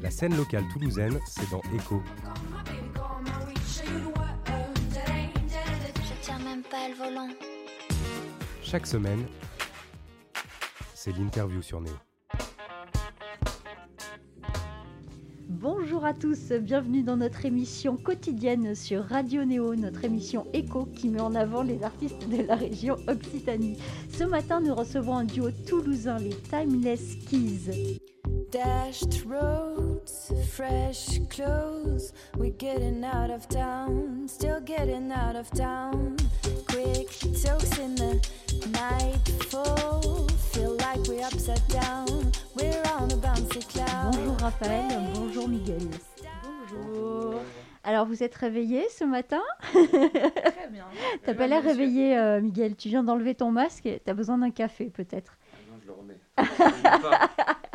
La scène locale toulousaine, c'est dans Echo. Je tiens même pas le volant. Chaque semaine, c'est l'interview sur Néo. Bonjour à tous, bienvenue dans notre émission quotidienne sur Radio Néo, notre émission Echo qui met en avant les artistes de la région Occitanie. Ce matin, nous recevons un duo toulousain, les Timeless Keys. Dashed roads, fresh clothes. We're getting out of town, still getting out of town. Quick talks in the nightfall. Feel like we're upside down. We're on a bouncy cloud. Bonjour Raphaël, bonjour Miguel. Bonjour. Alors vous êtes réveillé ce matin? Très bien. T'as pas l'air réveillé euh, Miguel, tu viens d'enlever ton masque et t'as besoin d'un café peut-être. Ah non, je le remets. Pas,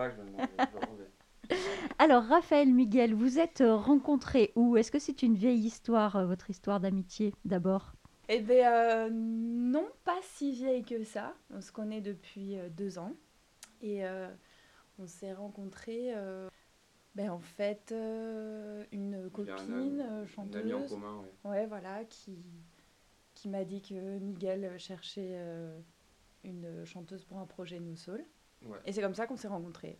pas je. Alors Raphaël, Miguel, vous êtes euh, rencontrés où? Est-ce que c'est une vieille histoire, euh, votre histoire d'amitié d'abord? Eh bien, euh, non, pas si vieille que ça. On se connaît depuis deux ans. Et euh, on s'est rencontrés, euh, ben, en fait, euh, une un copine euh, Un ami en chanteuse. commun, ouais. Ouais, voilà, qui, qui m'a dit que Miguel cherchait euh, une chanteuse pour un projet New Soul. Ouais. Et c'est comme ça qu'on s'est rencontrés.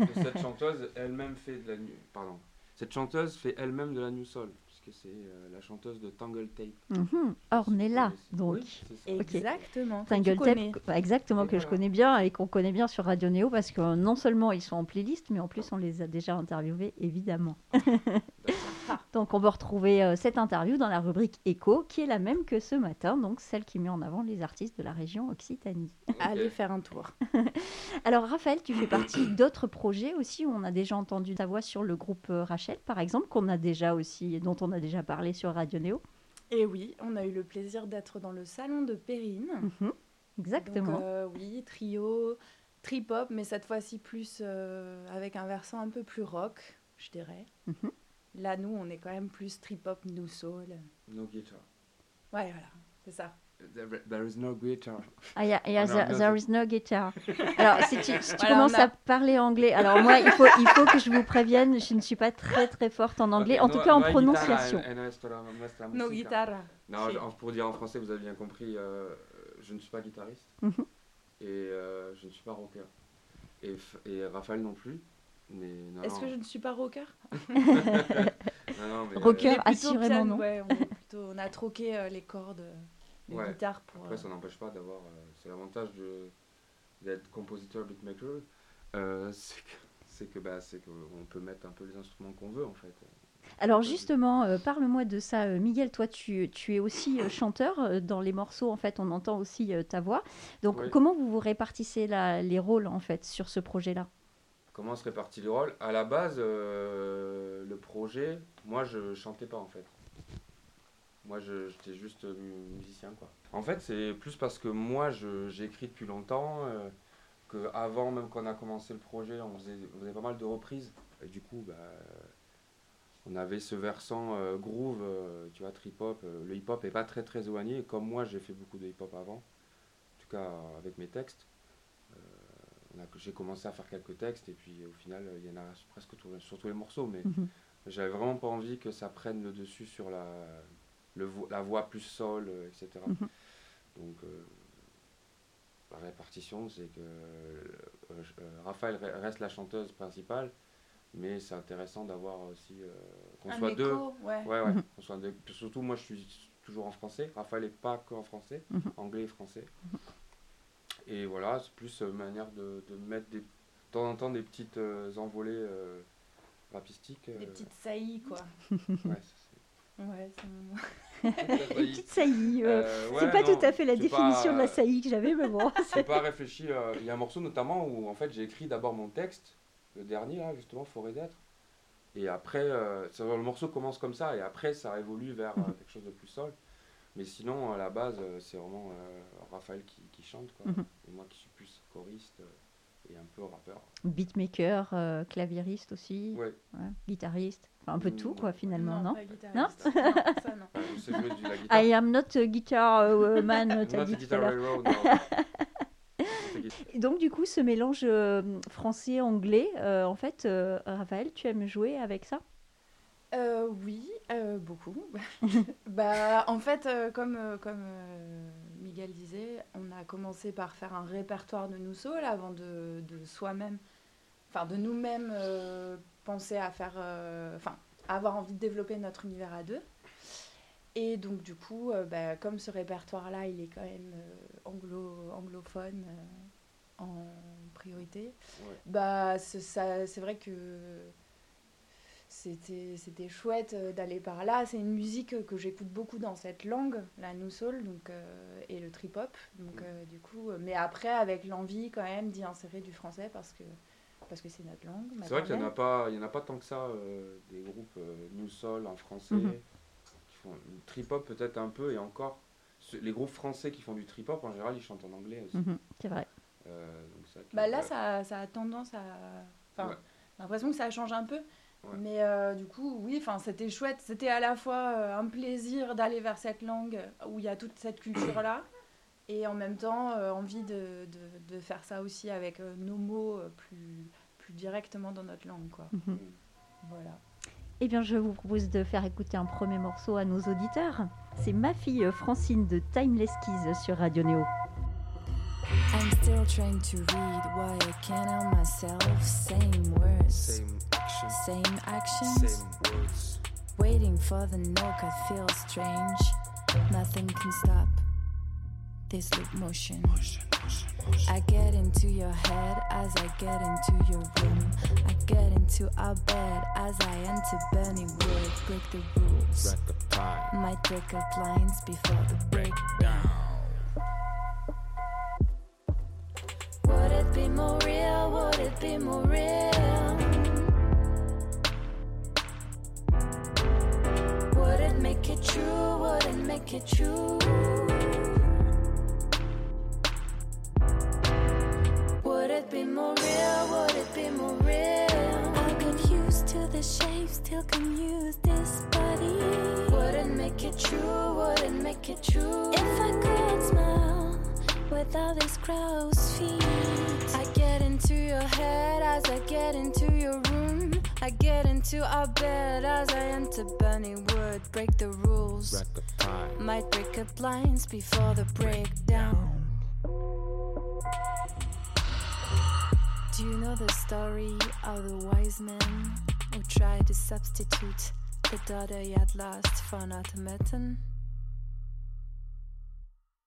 Et cette chanteuse elle-même fait de la new... Pardon. Cette chanteuse fait elle-même de la new soul, puisque c'est euh, la chanteuse de Tangle Tape. Mhm, Ornella, donc. Oui. Exactement. connais. Tape, bah, exactement, Et que je connais bien et qu'on connaît bien sur Radio Néo parce que non seulement ils sont en playlist, mais en plus on les a déjà interviewés, évidemment. donc on peut retrouver euh, cette interview dans la rubrique Echo, qui est la même que ce matin, donc celle qui met en avant les artistes de la région Occitanie. Allez faire un tour. Alors Raphaël, tu fais partie d'autres projets aussi. On a déjà entendu ta voix sur le groupe euh, Rachel, par exemple, qu'on a déjà aussi, dont on a déjà parlé sur Radio Néo? Et oui, on a eu le plaisir d'être dans le salon de Perrine. Mhm, Exactement. Donc, euh, oui, trio, trip-hop, mais cette fois-ci plus euh, avec un versant un peu plus rock, je dirais. Mhm. Là, nous, on est quand même plus trip-hop, new soul. No guitar. Ouais, voilà, c'est ça. There, there is no guitar. Ah, yeah, yeah, no, there, no, there is no guitar. Alors, si tu, si tu Voilà, commences a- à parler anglais, alors moi, il faut, il faut que je vous prévienne, je ne suis pas très très forte en anglais, en tout no- cas en no prononciation. guitarra en- en nuestra- nuestra No guitarra. Non, Si. pour dire en français, vous avez bien compris, euh, je ne suis pas guitariste Mhm. et euh, je ne suis pas rocker. Et, et Raphaël non plus. Mais non, Est-ce non. que je ne suis pas rocker? Non, non, mais, Rocker, plutôt assurément piano, non. ouais, on, est plutôt- on a troqué euh, les cordes euh, de Ouais. guitare pour... Après, euh, ça n'empêche pas d'avoir. euh, c'est l'avantage de- d'être compositeur beatmaker. euh, c'est que, c'est que, bah, c'est qu'on peut mettre un peu les instruments qu'on veut en fait. Alors justement, euh, parle-moi de ça. euh, Miguel, toi, tu, tu es aussi euh, chanteur. euh, Dans les morceaux, en fait, on entend aussi euh, ta voix. Donc, Oui. comment vous vous répartissez la- les rôles, en fait, sur ce projet-là? Comment se répartit les rôles À la base, euh, le projet, moi je chantais pas en fait. Moi j'étais juste mu- musicien quoi. En fait, c'est plus parce que moi écrit depuis longtemps, euh, que avant même qu'on a commencé le projet, on faisait, on faisait pas mal de reprises. Et du coup, bah, on avait ce versant euh, groove, tu vois, trip-hop. le hip-hop est pas très très éloigné. Comme moi j'ai fait beaucoup de hip-hop avant, en tout cas avec mes textes. Euh, j'ai commencé à faire quelques textes et puis au final euh, il y en a presque tout- sur tous les morceaux mais Mhm. j'avais vraiment pas envie que ça prenne le dessus sur la, le vo- la voix plus sol euh, etc Mhm. donc euh, la répartition c'est que euh, euh, Raphaël re- reste la chanteuse principale mais c'est intéressant d'avoir aussi euh, qu'on soit deux ouais. ouais ouais Mhm. qu'on soit deux. Surtout moi je suis toujours en français Raphaël est pas que en français anglais et français et voilà, c'est plus euh, manière de, de mettre des, de temps en temps des petites euh, envolées euh, rapistiques. Des petites saillies, quoi. ouais, Ouais, Une petite saillie. euh, Euh, c'est ouais, pas non, tout à fait la définition de la saillie que j'avais, mais bon. C'est pas réfléchi. euh, Il y a un morceau notamment où en fait j'ai écrit d'abord mon texte, le dernier là justement, Forêt d'être. Et après, euh, le morceau commence comme ça et après ça évolue vers quelque chose de plus sol. Mais sinon, à la base, euh, c'est vraiment euh, Raphaël qui, qui chante quoi. Mhm. Et moi qui suis plus choriste euh, et un peu rappeur. Beatmaker, euh, claviériste aussi, Ouais. ouais, guitariste, enfin un peu tout, quoi, finalement, non, pas guitariste. Non, ça non. Enfin, je sais jouer de la guitare. I am not a guitar man, t'as Not dit a tout à guitar l'heure. donc, du coup, ce mélange français-anglais, euh, en fait, euh, Raphaël, tu aimes jouer avec ça? Euh, oui, euh, beaucoup. bah, en fait, euh, comme, comme Miguel disait, on a commencé par faire un répertoire de nous soul avant de, de soi-même, enfin de nous-mêmes penser à faire, enfin avoir envie de développer notre univers à deux. Et donc du coup, bah, comme ce répertoire-là, il est quand même anglo, anglophone en priorité, Ouais. bah c'est vrai que c'était c'était chouette euh, d'aller par là. C'est une musique que j'écoute beaucoup dans cette langue, la new soul donc, euh, et le trip hop. Donc, Mm. euh, du coup, mais après, avec l'envie quand même d'y insérer du français parce que parce que c'est notre langue. C'est vrai qu'il n'y en, a pas- il y en a pas tant que ça, euh, des groupes euh, New Soul en français, Mhm. qui font du trip-hop peut-être un peu, et encore, ce- les groupes français qui font du trip-hop, en général, ils chantent en anglais aussi. Mhm, C'est vrai. Euh, donc Bah là, ça, ça a tendance à. Enfin, Ouais. j'ai l'impression que ça change un peu. Ouais. Mais euh, du coup, oui, enfin, c'était chouette. C'était à la fois euh, un plaisir d'aller vers cette langue où il y a toute cette culture-là, et en même temps, euh, envie de, de, de faire ça aussi avec euh, nos mots plus, plus directement dans notre langue, quoi. Mhm. Voilà. Eh bien, je vous propose de faire écouter un premier morceau à nos auditeurs. C'est ma fille Francine de Timeless Keys sur Radio Néo. I'm still trying to read why I can't help myself. Same words, Same action, same actions. same words. Waiting for the knock, I feel strange. Nothing can stop this loop motion. Motion, motion, motion. I get into your head as I get into your room. I get into our bed as I enter burning wood. Break the rules. Rack up time. Might break up lines before the breakdown. Be more real? Would it be more real? Would it make it true? Would it make it true? Would it be more real? Would it be more real? I got used to the shape, still can use this body. Would it make it true? Would it make it true? If I could smile without these crow's feet. I get into your head as I get into your room. I get into our bed as I enter burning wood. Break the rules. Might break up lines before the breakdown. Do you know the story of the wise man who tried to substitute the daughter he had lost for an automaton?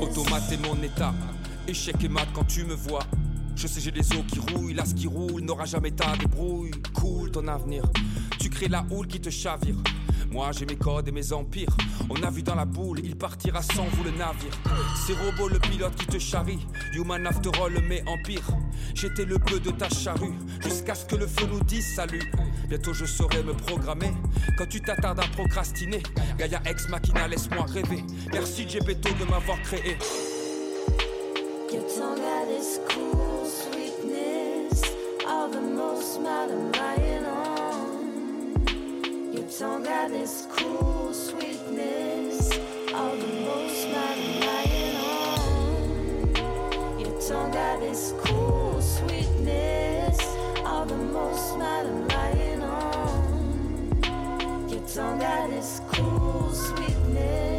Automate mon état. Échec et mat quand tu me vois. Je sais, j'ai les os qui rouillent, l'as qui roule n'aura jamais ta débrouille. Cool ton avenir. Tu crées la houle qui te chavire. Moi j'ai mes codes et mes empires. On a vu dans la boule, il partira sans vous le navire. C'est Robot le pilote qui te charrie. Human after all le met en pire. J'étais le peu de ta charrue, jusqu'à ce que le feu nous dise salut. Bientôt je saurai me programmer. Quand tu t'attardes à procrastiner, Gaia Ex Machina, laisse-moi rêver. Merci Gepetto de m'avoir créé. Cool sweetness the most lying on. Had this cool sweetness the most lying on. Your tongue had this cool sweetness the most lying on. Your tongue had this cool sweetness,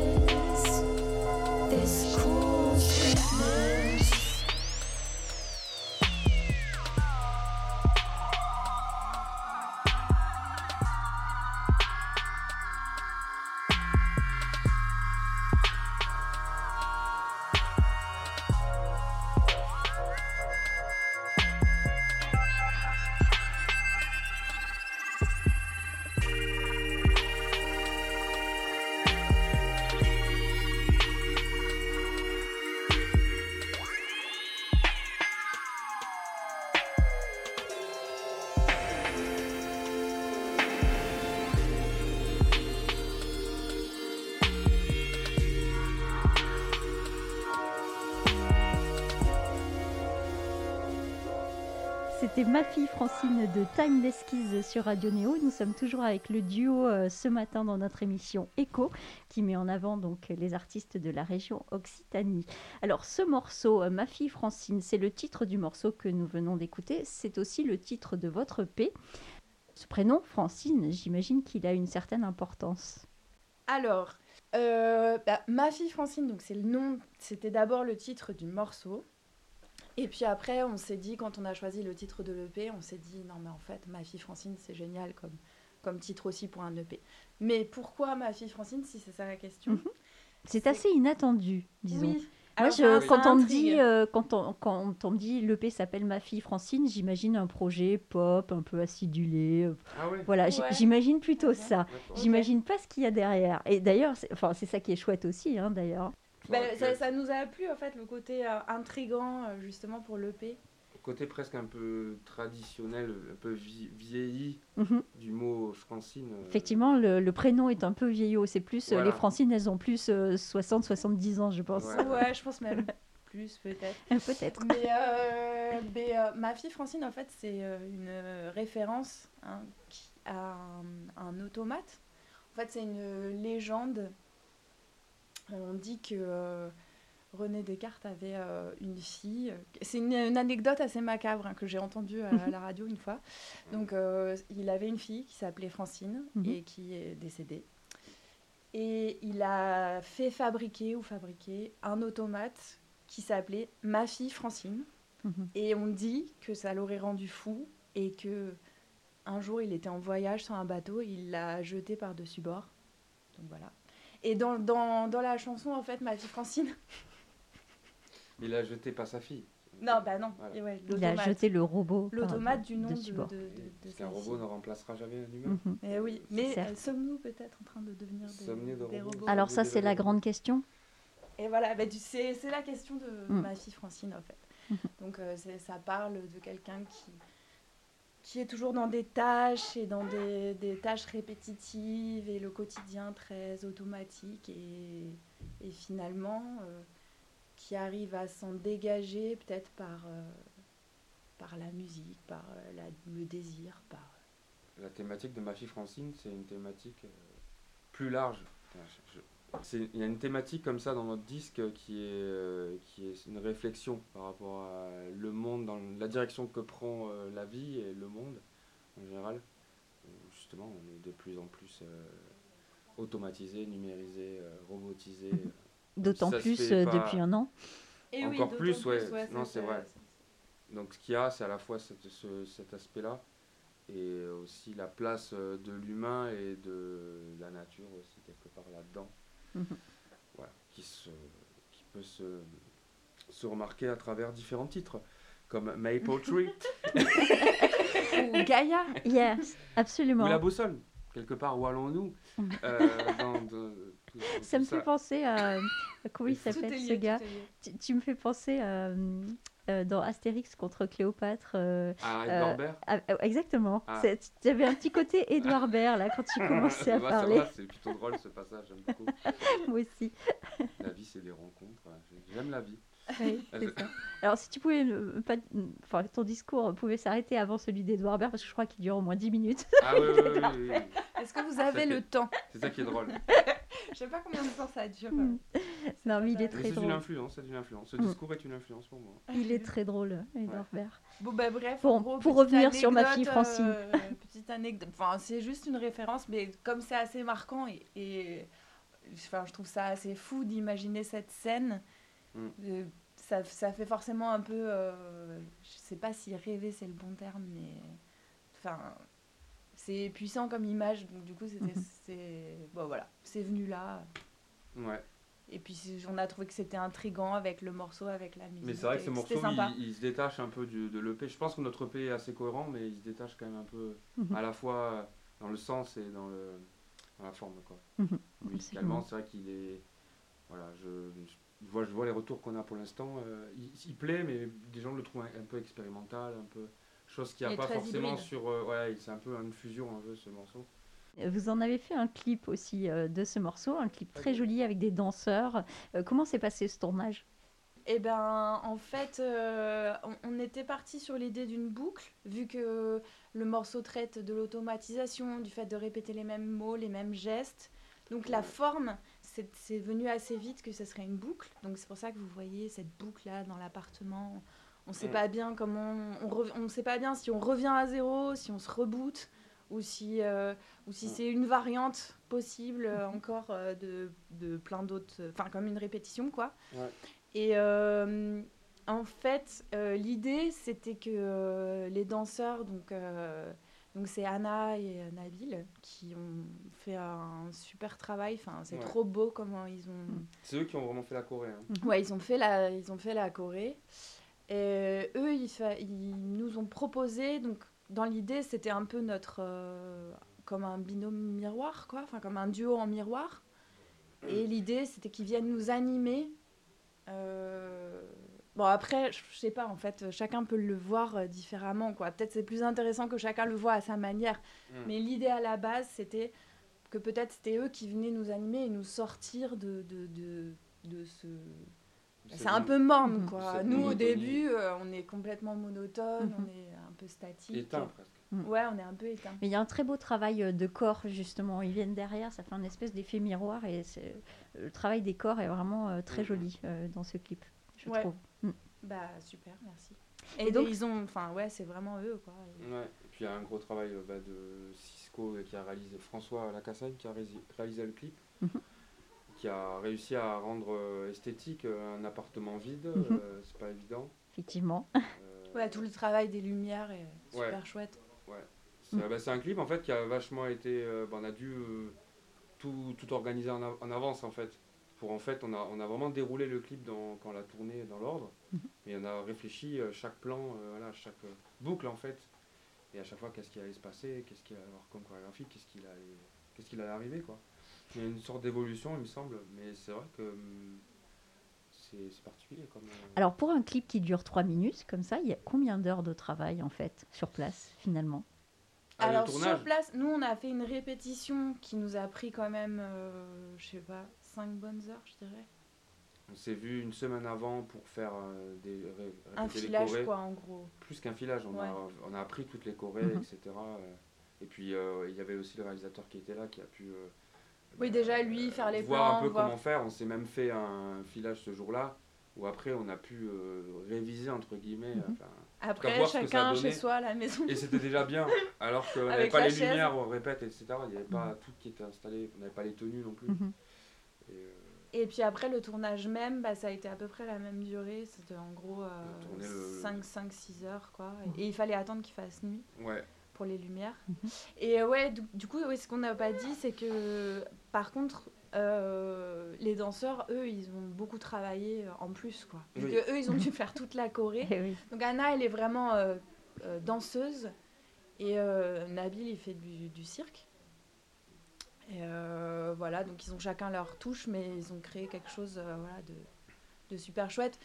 ma fille Francine de Timeless Kids sur Radio Néo. Nous sommes toujours avec le duo euh, ce matin dans notre émission Echo qui met en avant donc les artistes de la région Occitanie. Alors ce morceau, euh, Ma fille Francine, c'est le titre du morceau que nous venons d'écouter. C'est aussi le titre de votre P. Ce prénom, Francine, j'imagine qu'il a une certaine importance. Alors, euh, bah, ma fille Francine, donc c'est le nom, c'était d'abord le titre du morceau. Et puis après, on s'est dit, quand on a choisi le titre de l'EP, on s'est dit, non mais en fait, ma fille Francine, c'est génial comme, comme titre aussi pour un EP. Mais pourquoi ma fille Francine, si c'est ça la question Mhm. C'est assez inattendu, disons. Oui. Moi, Alors, je- ça- ça quand, on me dit, euh, quand, on, quand on me dit l'EP s'appelle Ma fille Francine, j'imagine un projet pop un peu acidulé. euh, Ah ouais Voilà, Ouais. j'imagine plutôt Ouais. ça. J'imagine pas ce qu'il y a derrière. Et d'ailleurs, c'est enfin, c'est ça qui est chouette aussi, hein, d'ailleurs. Ouais, ça, nous a plu en fait le côté euh, intrigant euh, justement pour l'EP. Côté presque un peu traditionnel, un peu vie- vieilli Mhm. du mot Francine. euh, Effectivement, le, le prénom est un peu vieillot. C'est plus, euh, Voilà. les Francines, elles ont plus 60-70 ans, je pense. Ouais. Ouais, je pense même plus peut-être. Peut-être. Mais, euh, mais, euh, ma fille Francine, en fait, c'est une référence hein, a un, un automate. En fait, c'est une légende. On dit que euh, René Descartes avait euh, une fille. C'est une, une anecdote assez macabre hein, que j'ai entendue à la radio une fois. Donc, euh, il avait une fille qui s'appelait Francine Mhm. et qui est décédée. Et il a fait fabriquer ou fabriquer un automate qui s'appelait Ma fille Francine. Mhm. Et on dit que ça l'aurait rendu fou et que un jour il était en voyage sur un bateau et il l'a jeté par-dessus bord. Donc voilà. Et dans, dans, dans la chanson, en fait, ma fille Francine. Il a jeté pas sa fille. Non, bah non. Voilà. Et ouais, Il a jeté le robot. L'automate du nom de, de, de, de Parce qu'un robot ne remplacera jamais un humain. Mhm. Eh oui, C'est mais euh, sommes-nous peut-être en train de devenir des, robots robots Alors ça, c'est la grande question. Et voilà, bah, tu- c'est c'est la question de Mm. ma fille Francine en fait. Mhm. Donc euh, ça parle de quelqu'un qui, qui est toujours dans des tâches et dans des, des tâches répétitives et le quotidien très automatique et, et finalement euh, qui arrive à s'en dégager peut-être par, euh, par la musique, par euh, la- le désir, par... La thématique de ma fille Francine, c'est une thématique plus large. Il y a une thématique comme ça dans notre disque qui est, euh, qui est une réflexion par rapport à le monde, dans la direction que prend euh, la vie et le monde en général. Justement, on est de plus en plus euh, automatisé, numérisé, euh, robotisé. D'autant plus depuis un an. Et Encore plus, ouais. Non, c'est vrai. Donc ce qu'il y a, c'est à la fois cette- ce- cet aspect-là et aussi la place de l'humain et de la nature aussi quelque part là-dedans. Mhm. Voilà, qui, se, qui peut se, se remarquer à travers différents titres, comme Maple Tree Ou Gaïa Yes, absolument. ou La Boussole. Quelque part, où allons-nous euh, Ça me fait penser à... Comment il s'appelle ce gars? tu, tu me fais penser à, euh, dans Astérix contre Cléopâtre. euh, Ah, Euh, Edouard Baird ah, euh, exactement. Ah. Tu avais un petit côté Édouard Baird là quand tu commençais à parler. C'est plutôt drôle ce passage, j'aime beaucoup. Moi aussi. La vie, c'est des rencontres. J'aime la vie. Oui, c'est ça. Alors si tu pouvais, euh, pas, enfin ton discours pouvait s'arrêter avant celui d'Édouard Baird parce que je crois qu'il dure au moins 10 minutes. Ah oui, oui, oui, oui. Est-ce que vous avez le temps C'est ça qui est drôle. Je sais pas combien de temps ça dure. Mm. non mais il est Mais très c'est une drôle. influence, c'est une influence. Ce Mm. discours est une influence pour moi. Il est très drôle, Édouard Baird. Bon bah bref. Bon, gros, pour petite revenir sur ma anecdote, fille Francine. euh, petite anecdote. Enfin, c'est juste une référence, mais comme c'est assez marquant et, et- enfin, je trouve ça assez fou d'imaginer cette scène. Mm. Euh, ça, ça fait forcément un peu, euh, je sais pas si rêver c'est le bon terme, mais enfin, c'est puissant comme image. Donc du coup, c'était, Mhm. c'est, bon voilà, c'est venu là. Ouais. Et puis on a trouvé que c'était intrigant avec le morceau, avec la musique. Mais c'est vrai que ce morceau, il, il se détache un peu du, de l'EP. Je pense que notre EP est assez cohérent, mais il se détache quand même un peu, Mhm. à la fois dans le sens et dans, le, dans la forme. Quoi. Mhm. Musicalement, c'est vrai qu'il est. Voilà, je, je vois, je vois les retours qu'on a pour l'instant. euh, il, il plaît, mais des gens le trouvent un, un peu expérimental, un peu. Chose qu'il n'y a pas forcément hybride. sur. euh, ouais, c'est un peu une fusion, un peu, ce morceau. Vous en avez fait un clip aussi euh, de ce morceau, un clip très joli avec des danseurs. Euh, comment s'est passé ce tournage? Et ben, en fait, euh, on, on était parti sur l'idée d'une boucle, vu que le morceau traite de l'automatisation, du fait de répéter les mêmes mots, les mêmes gestes. Donc la forme, c'est c'est venu assez vite que ce serait une boucle. Donc c'est pour ça que vous voyez cette boucle-là dans l'appartement. On ne sait pas bien comment, on, rev- on sait pas bien si on revient à zéro, si on se reboot, ou si, euh, ou si c'est une variante possible euh, encore euh, de, de plein d'autres, enfin comme une répétition quoi. Ouais. Et euh, en fait, euh, l'idée, c'était que euh, les danseurs, donc euh, donc c'est Anna et Nabil, qui ont fait un super travail. Enfin, c'est Ouais. trop beau comment ils ont. C'est eux qui ont vraiment fait la Corée. hein. Ouais, ils ont fait la, ils ont fait la Corée. Et eux, ils, nous ont proposé, donc dans l'idée, c'était un peu notre, euh, comme un binôme miroir, quoi, enfin comme un duo en miroir. Et l'idée, c'était qu'ils viennent nous animer. Euh, Bon, après, je sais pas, en fait, chacun peut le voir euh, différemment, quoi. Peut-être c'est plus intéressant que chacun le voit à sa manière. Mm. Mais l'idée à la base, c'était que peut-être c'était eux qui venaient nous animer et nous sortir de, de, de, de ce... C'est un peu morne, Mhm. quoi. Nous, au début, euh, on est complètement monotone, Mhm. on est un peu statique. éteint presque. Ouais, on est un peu éteint. Mais il y a un très beau travail euh, de corps, justement. Ils viennent derrière, ça fait un espèce d'effet miroir. Et c'est- le travail des corps est vraiment euh, très Mhm. joli euh, dans ce clip, je Ouais. trouve. Bah, super, merci. Et Et donc- ils ont... Enfin, ouais, c'est vraiment eux, quoi. Ouais. Et puis il y a un gros travail euh, bah, de Cisco euh, qui a réalisé, François Lacassagne qui a réalisé, réalisé le clip, Mhm. Qui a réussi à rendre euh, esthétique euh, un appartement vide. Mhm. euh, c'est pas évident. Effectivement. Euh, Ouais, tout le travail des lumières est super Ouais. chouette. C'est bah, c'est un clip en fait qui a vachement été. euh, bah, on a dû euh, tout, tout organiser en, av- en avance en fait. Pour en fait, on a, on a vraiment déroulé le clip dans, quand on l'a tourné dans l'ordre. Mhm. Et on a réfléchi euh, chaque plan, euh, voilà, chaque euh, boucle en fait. Et à chaque fois, qu'est-ce qui allait se passer, qu'est-ce qu'il allait y avoir comme chorégraphie, qu'est-ce qu'il allait, qu'est-ce qu'il allait arriver quoi. Il y a une sorte d'évolution, il me semble, mais c'est vrai que hum, c'est particulier comme. euh, Alors, pour un clip qui dure 3 minutes, comme ça, il y a combien d'heures de travail, en fait, sur place, finalement? Ah, Alors, sur place, nous, on a fait une répétition qui nous a pris quand même, euh, je sais pas, 5 bonnes heures, je dirais. on s'est vu une semaine avant pour faire euh, des ré- Un les filage, quoi, en gros. plus qu'un filage, on, a, on a appris toutes les chorés, Mhm. etc. euh, Et puis euh, il y avait aussi le réalisateur qui était là, qui a pu euh, Oui, déjà, lui, faire les voir plans, un peu voir- comment faire. On s'est même fait un filage ce jour-là, où après on a pu euh, réviser, entre guillemets. Mhm. enfin, Après, chacun chez soi à la maison. et c'était déjà bien, alors qu'on n'avait pas les chaise. lumières, on répète, etc. Il n'y avait pas tout qui était installé, on n'avait pas les tenues non plus. Mhm. Et, euh, Et puis après, le tournage même, bah, ça a été à peu près la même durée. C'était en gros euh, tourner le- 5-6 heures, quoi. Et, et il fallait attendre qu'il fasse nuit ouais, pour les lumières. Mhm. Et euh, ouais, du, du coup, ouais, ce qu'on n'a pas dit, c'est que par contre, euh, les danseurs, eux, ils ont beaucoup travaillé euh, en plus, quoi. Oui. que eux, ils ont dû faire toute la choré. Eh oui. Donc Anna, elle est vraiment euh, euh, danseuse. Et euh, Nabil, il fait du, du cirque. Et euh, voilà, donc ils ont chacun leur touche, mais ils ont créé quelque chose euh, voilà, de, de super chouette.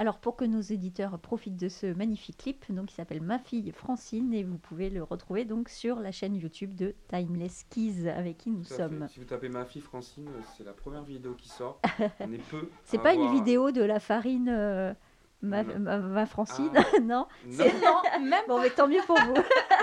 Alors, pour que nos éditeurs profitent de ce magnifique clip, donc il s'appelle Ma fille Francine, et vous pouvez le retrouver donc sur la chaîne YouTube de Timeless Keys, avec qui nous fait. sommes. Si vous tapez ma fille Francine, c'est la première vidéo qui sort. On est peu. C'est pas une vidéo de la farine euh, ma, Non. ma- ma Francine, Ah. non Non. C'est non, même Bon, mais tant mieux pour vous.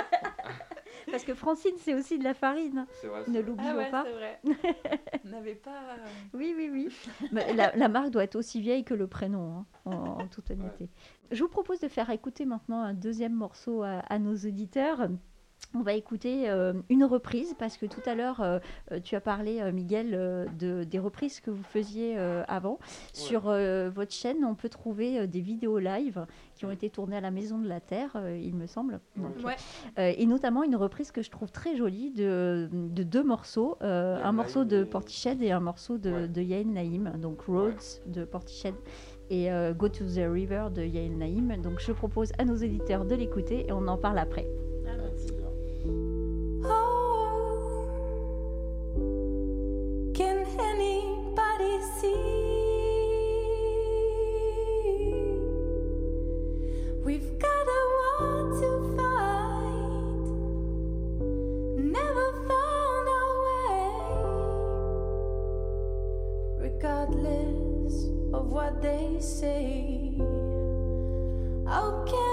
Parce que Francine, c'est aussi de la farine, C'est vrai. c'est ne vrai. l'oublions Ah ouais, pas. c'est vrai. On n'avait pas. euh, Oui, oui, oui. Mais la, la marque doit être aussi vieille que le prénom, hein, en, en toute honnêteté. Je vous propose de faire écouter maintenant un deuxième morceau à, à nos auditeurs. On va écouter euh, une reprise parce que tout à l'heure, euh, euh, tu as parlé, euh, Miguel, euh, de, des reprises que vous faisiez euh, avant. Sur euh, votre chaîne, on peut trouver euh, des vidéos live qui ont été tournées à la Maison de la Terre, euh, il me semble. Donc, Ouais. euh, et notamment une reprise que je trouve très jolie de, de deux morceaux, euh, un morceau de Portiched et un morceau de, Ouais. de Yael Naïm, donc Roads de Portiched et euh, Go to the River de Yael Naïm. Donc je propose à nos éditeurs de l'écouter et on en parle après. They say. How can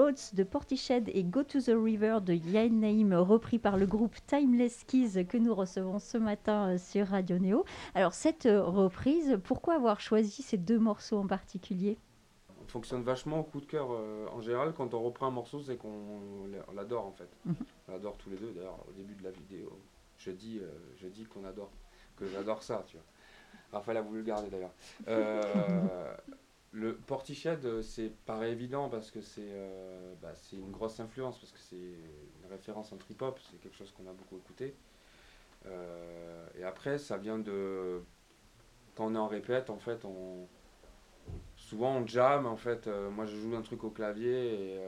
Roads de Portiched et Go to the River de Yael Naïm, repris par le groupe Timeless Keys que nous recevons ce matin euh, sur Radio Néo. Alors, cette euh, reprise, pourquoi avoir choisi ces deux morceaux en particulier? Fonctionne vachement au coup de cœur. euh, en général, quand on reprend un morceau, c'est qu'on on l'adore en fait. Mhm. On l'adore tous les deux. D'ailleurs, au début de la vidéo, je dis, je dis qu'on adore, que j'adore ça, tu vois. Raphaël a voulu le garder d'ailleurs. Euh, le Portiched, euh, c'est paraît évident parce que c'est euh, bah, c'est une grosse influence, parce que c'est une référence en trip-hop, c'est quelque chose qu'on a beaucoup écouté. Euh, et après, ça vient de. Quand on est en répète, en fait, on. Souvent on jam, en fait. euh, moi je joue un truc au clavier et,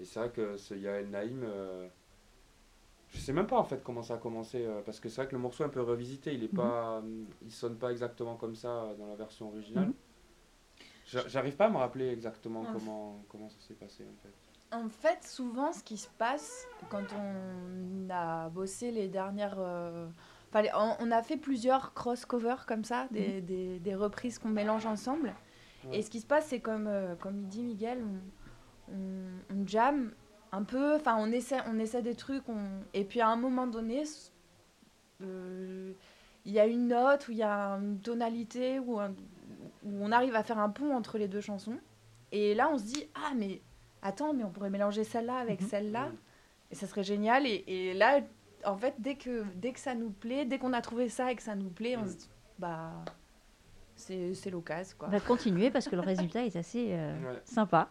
et c'est vrai que ce Yael Naïm. je sais même pas en fait comment ça a commencé parce que c'est vrai que le morceau est un peu revisité, il est Mhm. pas, il sonne pas exactement comme ça dans la version originale. Mhm. J'arrive pas à me rappeler exactement Ah. comment, comment ça s'est passé en fait. En fait, souvent, ce qui se passe quand on a bossé les dernières. euh, enfin, on, on a fait plusieurs cross-covers comme ça, des, des- des reprises qu'on mélange ensemble. Ouais. Et ce qui se passe, c'est comme, euh, comme il dit Miguel, on, on, on jam un peu, enfin, on essaie, on essaie des trucs, on... et puis à un moment donné, euh, il y a une note, ou il y a une tonalité, ou un- où on arrive à faire un pont entre les deux chansons. Et là, on se dit, ah, mais attends, mais on pourrait mélanger celle-là avec Mhm. celle-là, et ça serait génial. Et, et là, en fait, dès que, dès que ça nous plaît, dès qu'on a trouvé ça et que ça nous plaît, on se dit, bah, c'est c'est l'occasion, quoi. On va continuer parce que le résultat est assez euh, Ouais. sympa.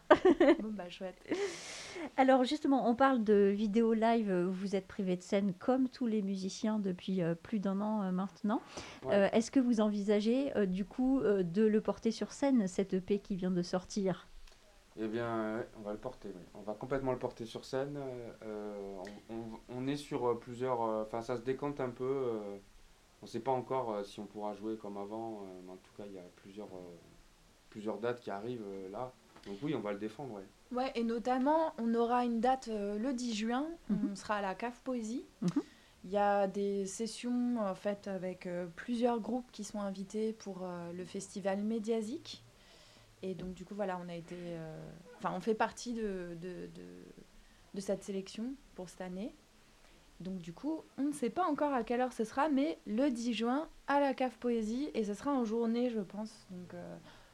bon, bah, chouette. Alors justement, on parle de vidéo live. euh, Vous êtes privé de scène comme tous les musiciens depuis euh, plus d'un an euh, maintenant. Ouais. Euh, Est-ce que vous envisagez euh, du coup euh, de le porter sur scène, cette EP qui vient de sortir? Eh bien, on va le porter, oui. On va complètement le porter sur scène. on, on- on est sur plusieurs... Enfin, ça se décante un peu. on ne sait pas encore si on pourra jouer comme avant. mais en tout cas, il y a plusieurs, plusieurs dates qui arrivent là. Donc oui, on va le défendre, ouais. Ouais, et notamment, on aura une date euh, le 10 juin, Mhm. on sera à la Cave Poésie. Mhm. Il y a des sessions en fait avec euh, plusieurs groupes qui sont invités pour euh, le festival Médiasique. Et donc du coup voilà, on a été, enfin on fait partie de, de, de, de cette sélection pour cette année. Donc du coup, on ne sait pas encore à quelle heure ce sera, mais le 10 juin à la Cave Poésie et ce sera en journée, je pense. Donc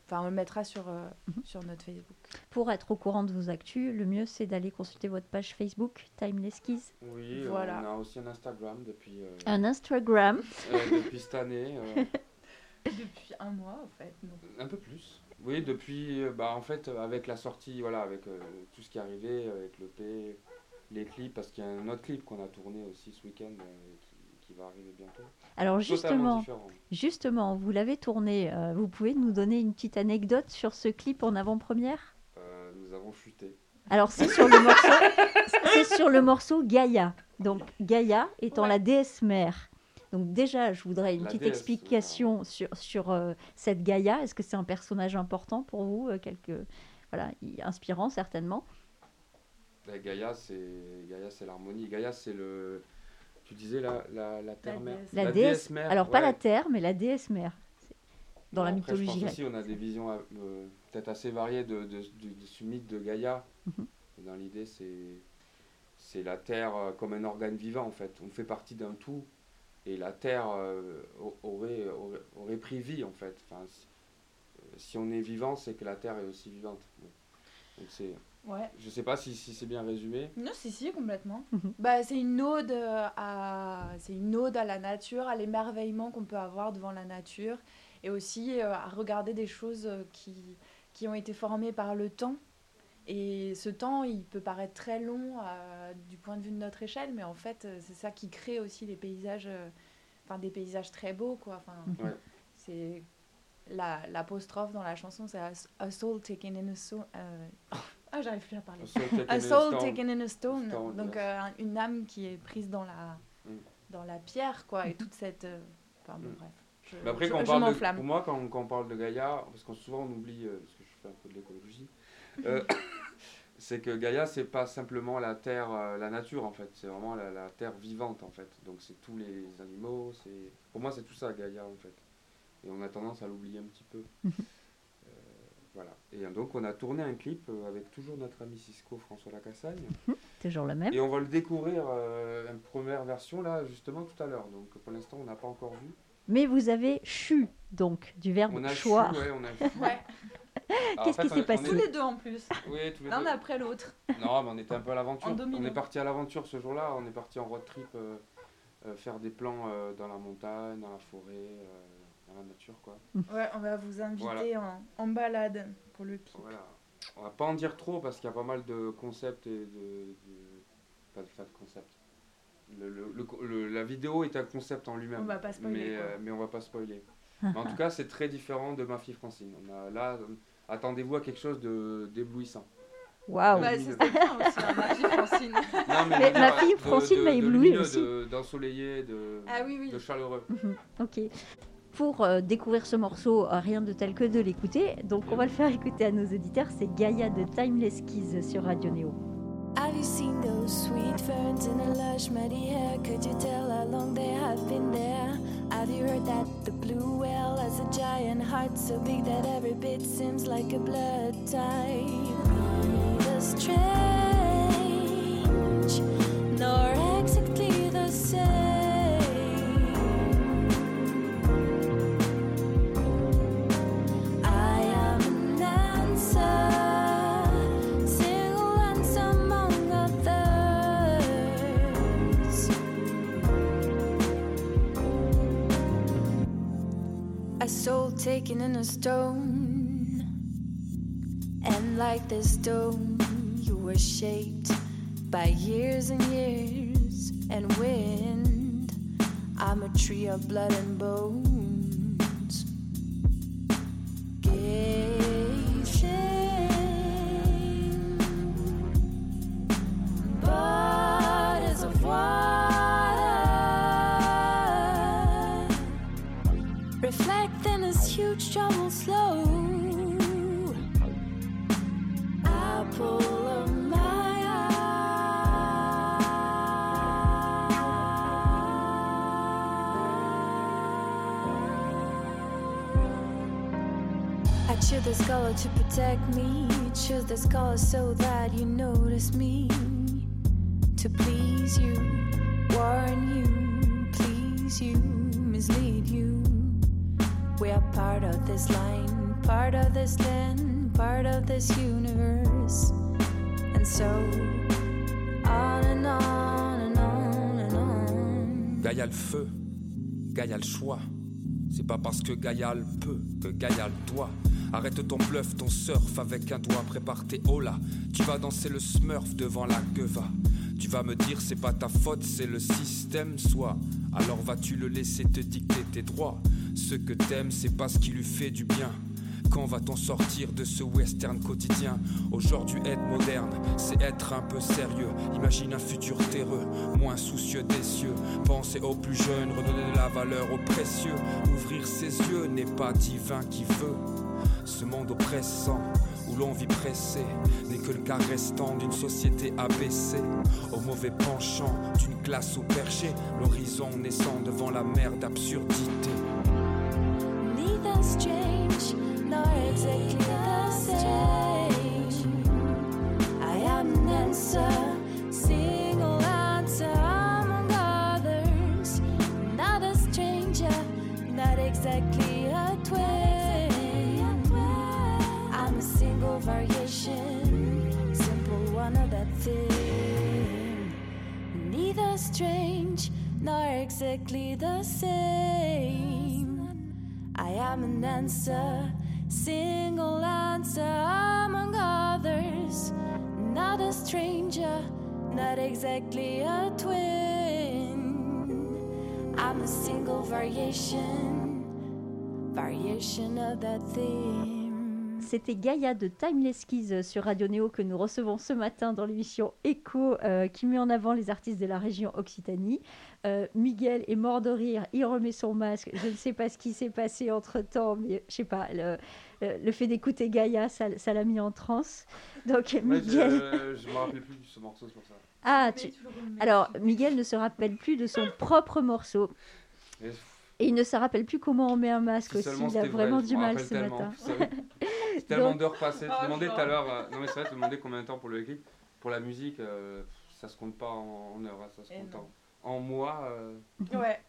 enfin on le mettra sur euh, Mhm. sur notre Facebook. Pour être au courant de vos actus, le mieux c'est d'aller consulter votre page Facebook, Timeless Keys. Oui, euh, Voilà. on a aussi un Instagram depuis, euh, Un Instagram. euh, depuis cette année. euh, Depuis un mois en fait. non. Un peu plus. Oui, depuis, bah, en fait, avec la sortie, voilà, avec euh, tout ce qui est arrivé, avec le P, les clips, parce qu'il y a un autre clip qu'on a tourné aussi ce week-end euh, qui, qui va arriver bientôt. Alors justement, justement, vous l'avez tourné. euh, vous pouvez nous donner une petite anecdote sur ce clip en avant-première? Euh, nous avons chuté. Alors c'est sur le morceau, c'est sur le morceau Gaïa. Donc Gaïa étant Ouais. la déesse mère. Donc déjà, je voudrais une La petite déesse, explication sur, sur euh, cette Gaïa. Est-ce que c'est un personnage important pour vous, euh, quelque voilà, inspirant certainement? Et Gaïa, c'est Gaïa, c'est l'harmonie. Gaïa, c'est le. Tu disais la, la, la terre-mère. déesse. La, déesse, mère. alors pas la terre, mais la déesse mère. Dans la après, mythologie Je pense grecque. aussi on a des visions euh, peut-être assez variées de, de, de- de ce mythe de Gaïa. Et Dans l'idée, c'est c'est la Terre euh, comme un organe vivant en fait. On fait partie d'un tout. Et la Terre euh, au- aurait, aurait, aurait pris vie en fait. Enfin, si, si on est vivant, c'est que la Terre est aussi vivante. Bon. Donc c'est, Ouais. je sais pas si, si c'est bien résumé. Non, si, si, complètement. Mhm. bah, c'est une ode euh, à, c'est une ode à la nature, à l'émerveillement qu'on peut avoir devant la nature, et aussi euh, à regarder des choses euh, qui, qui ont été formées par le temps. Et ce temps, il peut paraître très long euh, du point de vue de notre échelle, mais en fait, c'est ça qui crée aussi les paysages, euh, enfin des paysages très beaux, quoi. Enfin, Mhm. Ouais. c'est la l'apostrophe dans la chanson, c'est a, a soul taken in a soul. Ah, j'arrive plus à parler. A soul taken in a stone. Donc euh, une âme qui est prise dans la, Mm. dans la pierre, quoi. Et toute cette... euh, Enfin bon, Mm. bref. Je, Mais après, je- quand on parle de, pour moi, quand, quand on parle de Gaïa, parce qu'on souvent on oublie, euh, parce que je fais un peu de l'écologie, euh, c'est que Gaïa, c'est pas simplement la terre, euh, la nature en fait, c'est vraiment la, la terre vivante en fait. Donc c'est tous les animaux, c'est pour moi c'est tout ça Gaïa en fait. Et on a tendance à l'oublier un petit peu. Voilà. Et donc on a tourné un clip euh, avec toujours notre ami Cisco François Lacassagne. Toujours la même. Et on va le découvrir, euh, une première version là justement tout à l'heure. Donc pour l'instant on n'a pas encore vu. Mais vous avez chu, donc, du verbe On a chu, ouais, on a chu. Ouais. Qu'est-ce qui s'est passé Tous les deux en plus, Oui, tous les l'un deux. après l'autre. Non, mais on était un peu à l'aventure. En On est parti à l'aventure ce jour-là. On est parti en road trip, euh, euh, faire des plans euh, dans la montagne, dans la forêt, euh, la nature, quoi. Ouais, on va vous inviter Voilà. en, en balade pour le. Voilà. On va pas en dire trop parce qu'il y a pas mal de concepts et de. de- Pas, de, pas de concepts. Le- le- le- le- la vidéo est un concept en lui-même. On va pas spoiler, Mais, quoi. euh, mais on va pas spoiler. Mais en tout cas, c'est très différent de Ma fille Francine. On a, là, attendez-vous à quelque chose de- d'éblouissant. Waouh. Bah, bien aussi, hein, ma fille Francine. Non, Mais veux Ma fille de- Francine m'a ébloui aussi. de- D'ensoleillé, de, Ah oui, oui. de chaleureux. Mhm, Ok. Pour euh, découvrir ce morceau, euh, rien de tel que de l'écouter. Donc on va le faire écouter à nos auditeurs. C'est Gaïa de Timeless Keys sur Radio type? Stone, and like the stone, you were shaped by years and years and wind. I'm a tree of blood and bones. Protect me. Choose this color so that you notice me. To please you, warn you, please you, mislead you. We are part of this line, part of this land, part of this universe. And so, on and on and on and on. Gaïa le feu, Gaïa le choix. C'est pas parce que Gaïa le peut que Gaïa le doit. Arrête ton bluff, ton surf avec un doigt, prépare tes hola. Tu vas danser le smurf devant la gueva. Tu vas me dire c'est pas ta faute, c'est le système, soit. Alors vas-tu le laisser te dicter tes droits? Ce que t'aimes, c'est pas ce qui lui fait du bien. Quand va-t-on sortir de ce western quotidien? Aujourd'hui, être moderne, c'est être un peu sérieux. Imagine un futur terreux, moins soucieux des cieux. Penser aux plus jeunes, redonner de la valeur aux précieux. Ouvrir ses yeux n'est pas divin qui veut. Ce monde oppressant, où l'on vit pressé, n'est que le cas restant d'une société abaissée. Au mauvais penchant d'une classe au perché, l'horizon naissant devant la mer d'absurdité. Neither strange nor. I am an answer, nor exactly the same. I am an answer, single answer among others. Not a stranger, not exactly a twin. I'm a single variation, variation of that thing. C'était Gaïa de Timeless Keys sur Radio Néo que nous recevons ce matin dans l'émission Echo euh, qui met en avant les artistes de la région Occitanie. Euh, Miguel est mort de rire, il remet son masque. Je ne sais pas ce qui s'est passé entre temps, mais je sais pas, le, fait d'écouter Gaïa, ça ça l'a mis en transe. Donc Ouais, Miguel. je, je me rappelais plus de ce morceau, c'est pour ça. Ah, tu- alors Miguel ne se rappelle plus de son propre morceau. Mais Et il ne se rappelle plus comment on met un masque si aussi. Il a vrai, vraiment je du mal ce tellement. matin. C'est tellement d'heures passées. Tu Oh, demandais je tout à l'heure. euh, non, mais c'est vrai, tu demandais combien de temps pour le clip. Pour la musique, euh, ça se compte pas en, en heures, hein, ça se compte non. en, en moi. euh, Ouais.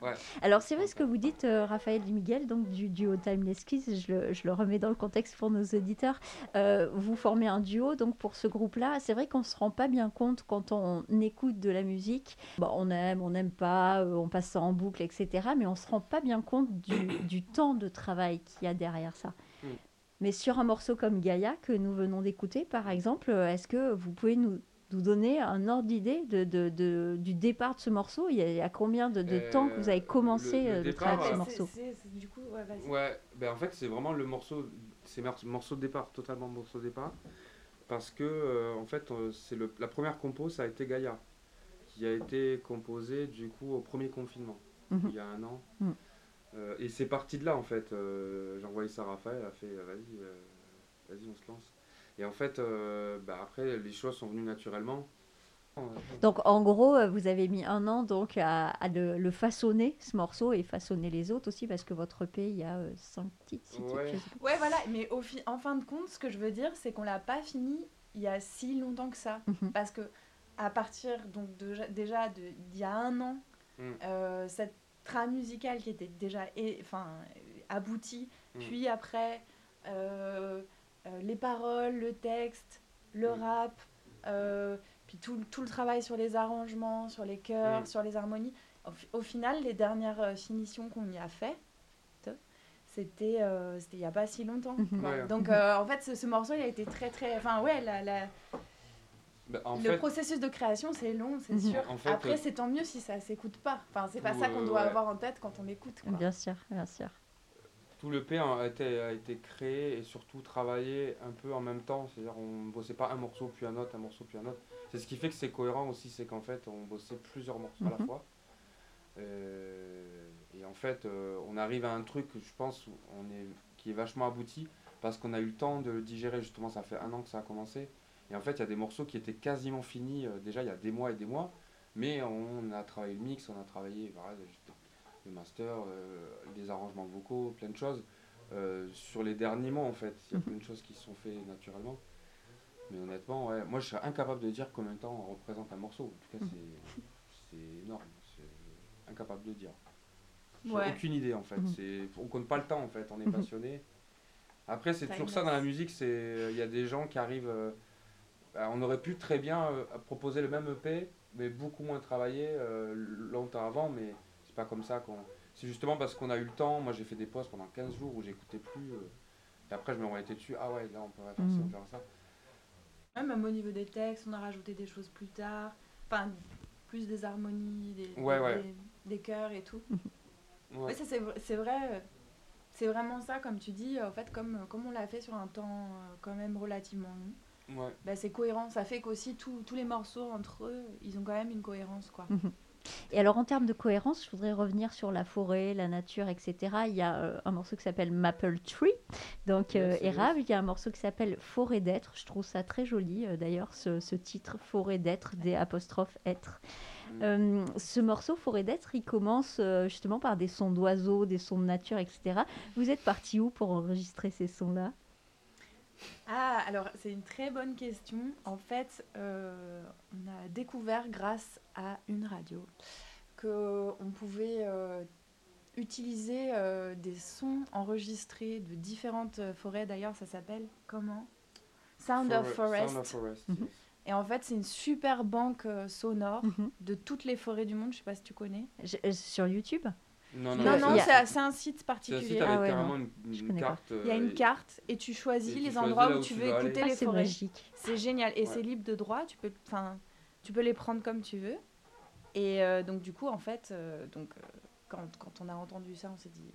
Alors c'est vrai ce que vous dites, euh, Raphaël et Miguel, donc du duo Timeless Kiss, je le, je le remets dans le contexte pour nos auditeurs. Euh, vous formez un duo, donc pour ce groupe-là, c'est vrai qu'on ne se rend pas bien compte quand on écoute de la musique. Bon, on aime, on n'aime pas, euh, on passe ça en boucle, etc. Mais on ne se rend pas bien compte du, du temps de travail qu'il y a derrière ça. Mm. Mais sur un morceau comme Gaïa, que nous venons d'écouter, par exemple, est-ce que vous pouvez nous, nous donner un ordre d'idée de, de- de- du départ de ce morceau il y, a, il y a combien de, de Euh, temps que vous avez commencé le- le euh, le départ, travail de ce morceau c'est- du coup, ouais, vas-y. Ouais, ben en fait, c'est vraiment le morceau, c'est mor- morceau de départ, totalement morceau de départ. Parce que, euh, en fait, c'est le- la première compo, ça a été Gaïa, qui a été composée, du coup, au premier confinement, Mhm. il y a un an. Mhm. Euh, et c'est parti de là, en fait. Euh, J'ai envoyé ça à Raphaël, elle a fait, vas-y, euh, vas-y, on se lance. Et en fait, euh, bah, après, les choses sont venues naturellement. Donc en gros, euh, vous avez mis un an donc à, à le, le façonner, ce morceau, et façonner les autres aussi, parce que votre EP, il y a euh, cinq titres. six Ouais. Ouais, voilà, mais au fi- en fin de compte, ce que je veux dire, c'est qu'on l'a pas fini il y a si longtemps que ça. Mhm. Parce que à partir donc de, déjà de- d'il y a un an, Mm. euh, cette trame musicale qui était déjà enfin, euh, aboutie, Mm. puis après euh, euh, les paroles, le texte, le rap, euh, puis tout, tout le travail sur les arrangements, sur les chœurs, sur les harmonies. Au, fi- au final, les dernières euh, finitions qu'on y a fait, c'était euh, il n'y a pas si longtemps. Mhm. Ouais. Donc euh, en fait, ce, ce morceau, il a été très très... Enfin ouais, la, la- Bah, en le fait, processus de création, c'est long, c'est Mhm. sûr. En fait, Après, euh, c'est tant mieux si ça s'écoute pas. Enfin, c'est pas ça qu'on euh, doit ouais. avoir en tête quand on écoute. Quoi. Bien sûr, bien sûr. Tout le P a été, a été créé et surtout travaillé un peu en même temps. C'est-à-dire on bossait pas un morceau puis un autre, un morceau puis un autre. C'est ce qui fait que c'est cohérent aussi, c'est qu'en fait on bossait plusieurs morceaux à la Mhm. fois. Euh, et en fait euh, on arrive à un truc je pense où on est, qui est vachement abouti parce qu'on a eu le temps de le digérer. Justement ça fait un an que ça a commencé. Et en fait il y a des morceaux qui étaient quasiment finis euh, déjà il y a des mois et des mois. Mais on a travaillé le mix, on a travaillé voilà, le master, euh, les arrangements vocaux, plein de choses. Euh, sur les derniers mois, en fait, il y a Mhm. plein de choses qui se sont faites naturellement. Mais honnêtement, ouais, moi je serais incapable de dire combien de temps on représente un morceau. En tout cas, Mhm. c'est- énorme. C'est incapable de dire. J'ai Ouais. aucune idée en fait. Mhm. C'est, on compte pas le temps en fait. On est passionné. Après, c'est toujours ça dans la musique. C'est, il y a des gens qui arrivent. euh, bah, on aurait pu très bien euh, proposer le même EP, mais beaucoup moins travaillé euh, longtemps avant. Mais pas comme ça qu'on. C'est justement parce qu'on a eu le temps. Moi, j'ai fait des pauses pendant 15 jours où j'écoutais plus. euh, et après, je me remettais dessus. Ah ouais, là, on pourrait faire ça, on Mhm. peut faire ça. Ouais, même au niveau des textes, on a rajouté des choses plus tard. Enfin, plus des harmonies, des, Ouais, des, ouais. des- des chœurs et tout. Ouais. Ouais, ça, c'est vrai. euh, C'est vraiment ça, comme tu dis, en fait, comme, comme on l'a fait sur un temps euh, quand même relativement long, Ouais. bah, c'est cohérent. Ça fait qu'aussi tous tous les morceaux entre eux, ils ont quand même une cohérence, quoi. Et alors en termes de cohérence, je voudrais revenir sur la forêt, la nature, etc. Il y a euh, un morceau qui s'appelle Maple Tree, donc euh, érable. Il y a un morceau qui s'appelle Forêt d'être. Je trouve ça très joli euh, d'ailleurs, ce, ce titre Forêt d'être, des apostrophes être. Mm. Euh, ce morceau Forêt d'être, il commence euh, justement par des sons d'oiseaux, des sons de nature, etc. Vous êtes parti où pour enregistrer ces sons-là? Ah, alors c'est une très bonne question. En fait, euh, on a découvert grâce à une radio que on pouvait euh, utiliser euh, des sons enregistrés de différentes forêts. D'ailleurs, ça s'appelle comment? Sound of Forest- Forest. Sound of Forest, Mhm. yes. Et en fait, c'est une super banque sonore Mhm. de toutes les forêts du monde. Je sais pas si tu connais. Je- Sur YouTube? Non, Non, a- c'est un site C'est un particulier. site avec Ah ouais, carrément une, carte. Il y a euh, une carte et tu choisis et les endroits où où tu veux aller. écouter Ah, les c'est forêts. magique. C'est génial et Ouais. c'est libre de droit. Tu peux, enfin, tu peux les prendre comme tu veux. Et euh, donc du coup, en fait, euh, donc euh, quand, quand on a entendu ça, on s'est dit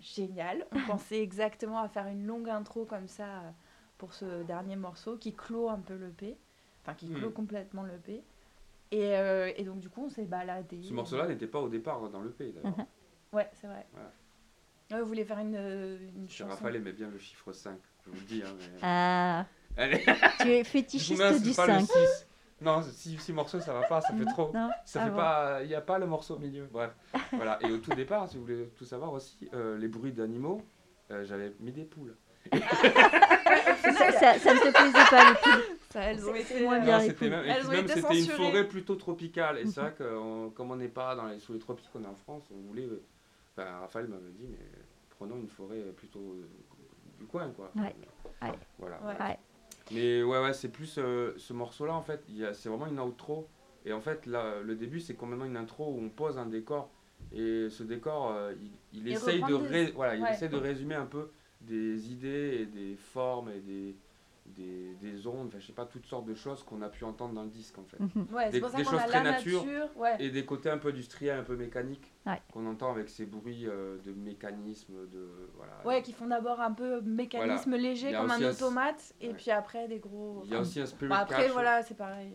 génial. On pensait exactement à faire une longue intro comme ça pour ce dernier morceau qui clôt un peu le P, enfin qui clôt Mm. complètement le P. Et, euh, et donc du coup, on s'est baladé. Ce morceau-là n'était pas au départ dans le P d'ailleurs. Mhm. Ouais, c'est vrai. Voilà. Ouais, vous voulez faire une, euh, une chanson Raphaël aimait bien le chiffre 5, je vous le dis. Hein, mais... Ah, Allez, tu es fétichiste du pas le 5. 6. Non, 6 morceaux ça va pas, ça fait trop. Non Ça Ah fait bon. pas, il n'y a pas le morceau au milieu. Bref, voilà. Et au tout départ, si vous voulez tout savoir aussi, euh, les bruits d'animaux, euh, j'avais mis des poules. ça, ça, ça ne te plaisait pas, les poules Ça, elles ont été. moins bien. Non, les même, Elles puis ont même, c'était une forêt plutôt tropicale. Et c'est vrai que euh, comme on n'est pas dans les, sous les tropiques, on est en France, on voulait. Enfin, Raphaël m'avait dit, mais prenons une forêt plutôt euh, du coin, quoi. Ouais, ouais. Voilà. Ouais. Ouais. Mais ouais, ouais, c'est plus euh, ce morceau-là, en fait, il y a- c'est vraiment une outro. Et en fait, là, le début, c'est complètement une intro où on pose un décor. Et ce décor, euh, il, il Il essaye, de, ré- voilà, il essaie de résumer un peu des idées et des formes et des, des, des ondes, je sais pas, toutes sortes de choses qu'on a pu entendre dans le disque, en fait. Mhm. Ouais, Des- c'est pour ça des choses a très la nature. nature. Ouais. Et des côtés un peu industriels, un peu mécaniques, Ouais. qu'on entend avec ces bruits euh, de mécanisme, de... Voilà. Ouais, qui font d'abord un peu mécanisme léger comme un automate et Ouais. puis après des gros. Il y a aussi un spirit après catch. voilà, c'est pareil.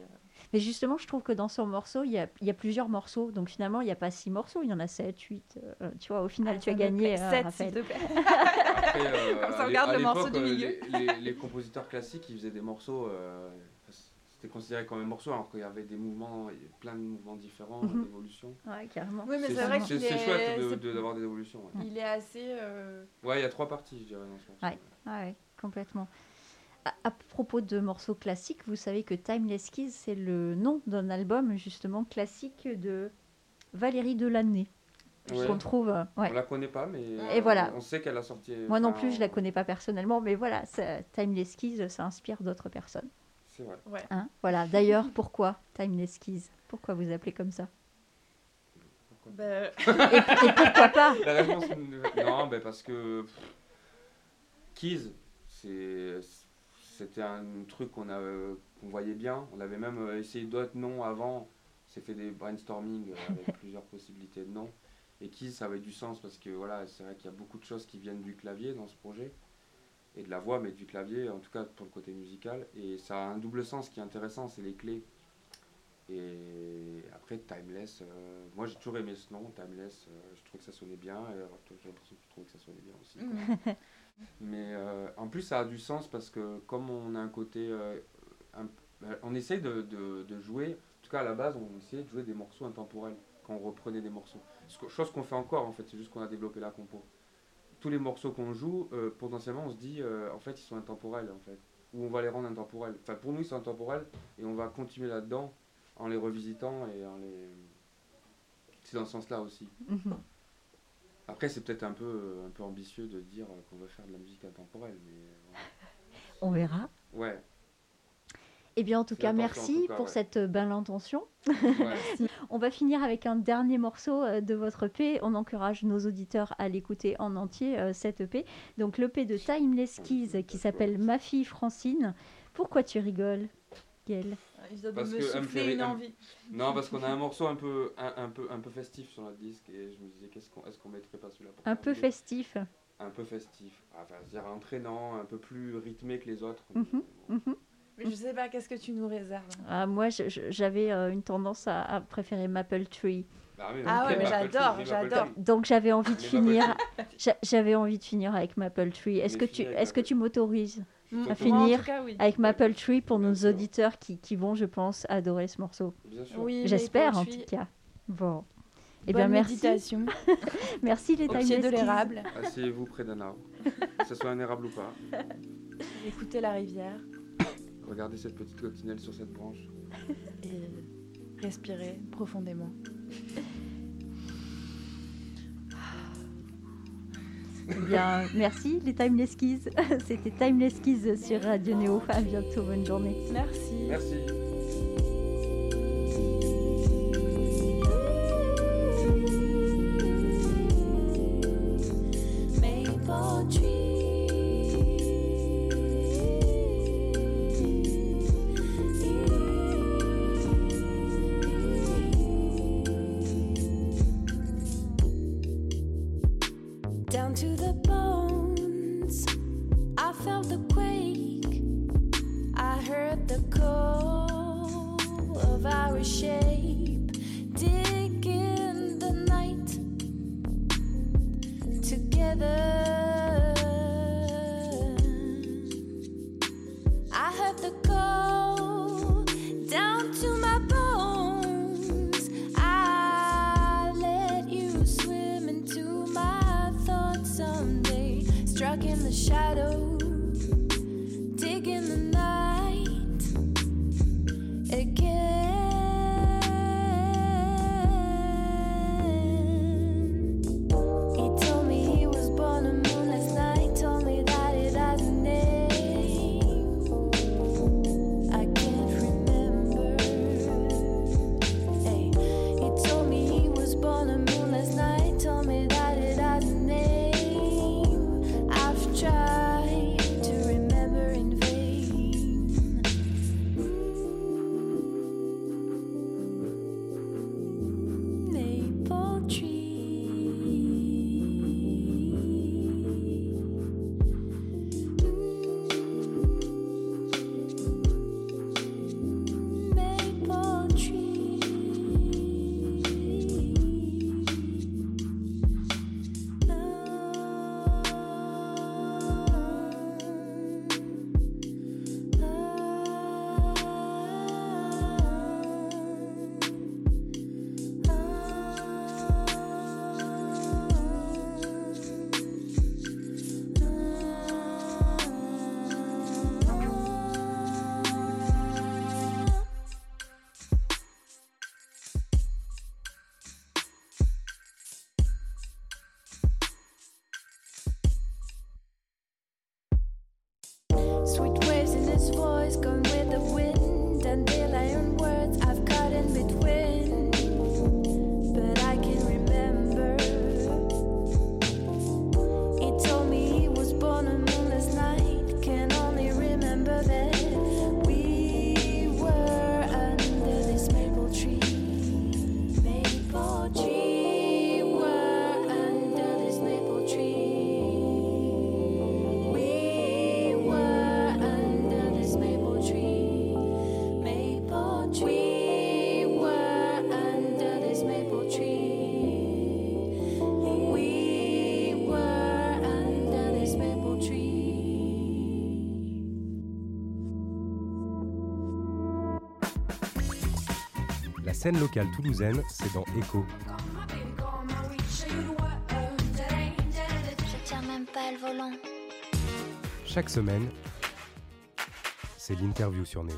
Mais justement, je trouve que dans son morceau, il y a, il y a plusieurs morceaux. Donc finalement, il n'y a pas six morceaux, il y en a sept, huit. euh, tu vois, au final, Ah, tu as gagné, plaît. euh, Sept, s'il te plaît. Après, euh, Comme ça, on l'é- garde à le morceau du euh, milieu. Les, les- les compositeurs classiques, ils faisaient des morceaux. euh, c'était considéré comme un morceau, alors qu'il y avait des mouvements, plein de mouvements différents, Mhm. d'évolutions. Ouais, carrément. Oui, mais C'est- c'est vrai qu'il C'est est. chouette de- c'est- de- d'avoir des évolutions. Ouais, Il est assez. euh, Ouais, il y a trois parties, je dirais, dans ce morceau. Ouais. Ah ouais, complètement. À, à propos de morceaux classiques, vous savez que Timeless Keys, c'est le nom d'un album justement classique de Valérie Delaney, Ouais. qu'on trouve. euh, ouais. On la connaît pas, mais Et euh, voilà. on sait qu'elle a sorti. Moi non plus, je la on- connais pas personnellement, mais voilà, ça- Timeless Keys, ça inspire d'autres personnes. C'est vrai. Ouais. hein. voilà. D'ailleurs, pourquoi Timeless Keys? Pourquoi vous appelez comme ça? Pourquoi bah, et, et pourquoi pas? La réponse Non, ben parce que Keys, c'est c'était un truc qu'on a qu'on voyait bien. On avait même euh, essayé d'autres noms avant. On s'est fait des brainstorming euh, avec plusieurs possibilités de noms. Et Keys, ça avait du sens parce que voilà, c'est vrai qu'il y a beaucoup de choses qui viennent du clavier dans ce projet et de la voix, mais du clavier, en tout cas pour le côté musical. Et ça a un double sens qui est intéressant, c'est les clés. Et après, Timeless, euh, moi j'ai toujours aimé ce nom, Timeless, euh, je trouvais que ça sonnait bien, et alors, toi, j'ai l'impression que tu trouvais que ça sonnait bien aussi. Mais euh, en plus, ça a du sens parce que comme on a un côté. euh, un- euh, on essaye de, de- jouer, en tout cas à la base, on essayait de jouer des morceaux intemporels quand on reprenait des morceaux. Chose qu'on fait encore en fait, c'est juste qu'on a développé la compo. Tous les morceaux qu'on joue, euh, potentiellement, on se dit en fait, ils sont intemporels en fait. Ou on va les rendre intemporels. Enfin, pour nous, ils sont intemporels et on va continuer là-dedans en les revisitant et en les. C'est dans ce sens-là aussi. Mhm. Après, c'est peut-être un peu, euh, un peu ambitieux de dire euh, qu'on va faire de la musique intemporelle, mais euh, On verra. ouais. Eh bien, en tout cas, merci tout cas, pour ouais. cette belle intention. ouais. On va finir avec un dernier morceau de votre EP. On encourage nos auditeurs à l'écouter en entier, euh, cette EP. Donc, l'EP de Timeless Keys qui s'appelle Ma fille Francine. Pourquoi tu rigoles, Gaëlle? Il doit Parce me souffler une envie. Non, parce qu'on a un morceau un peu, un, un peu, un peu festif sur notre disque et je me disais, qu'est-ce qu'on, est-ce qu'on mettrait pas celui-là pour Un peu festif. Un peu festif. Enfin, c'est-à-dire entraînant, un peu plus rythmé que les autres. Mhm, mhm. Mais je sais pas, qu'est-ce que tu nous réserves? Ah, moi, je- je- j'avais euh, une tendance à, à préférer Maple Tree. Bah, mais Ah ouais, mais j'adore, j'adore. Tree. Donc, j'avais envie de finir. J'avais envie de finir avec Maple Tree. Est-ce Mais que tu, est-ce que tu m'autorises? Mm. À finir cas, oui. avec Maple Tree pour nos auditeurs qui, qui vont, je pense, adorer ce morceau Bien sûr. Oui, J'espère, en tout cas. Bon. Eh bien, merci. méditation Merci les au pied de l'érable. Asseyez-vous près d'un arbre, que ce soit un érable ou pas. Écoutez la rivière Regardez cette petite coccinelle sur cette branche. et respirez profondément. bien, merci les Timeless Keys. C'était Timeless Keys sur Radio Néo. À bientôt, bonne journée. Merci. Merci. La scène locale toulousaine, c'est dans Echo. Je tiens même pas le volant. Chaque semaine, c'est l'interview sur Néo.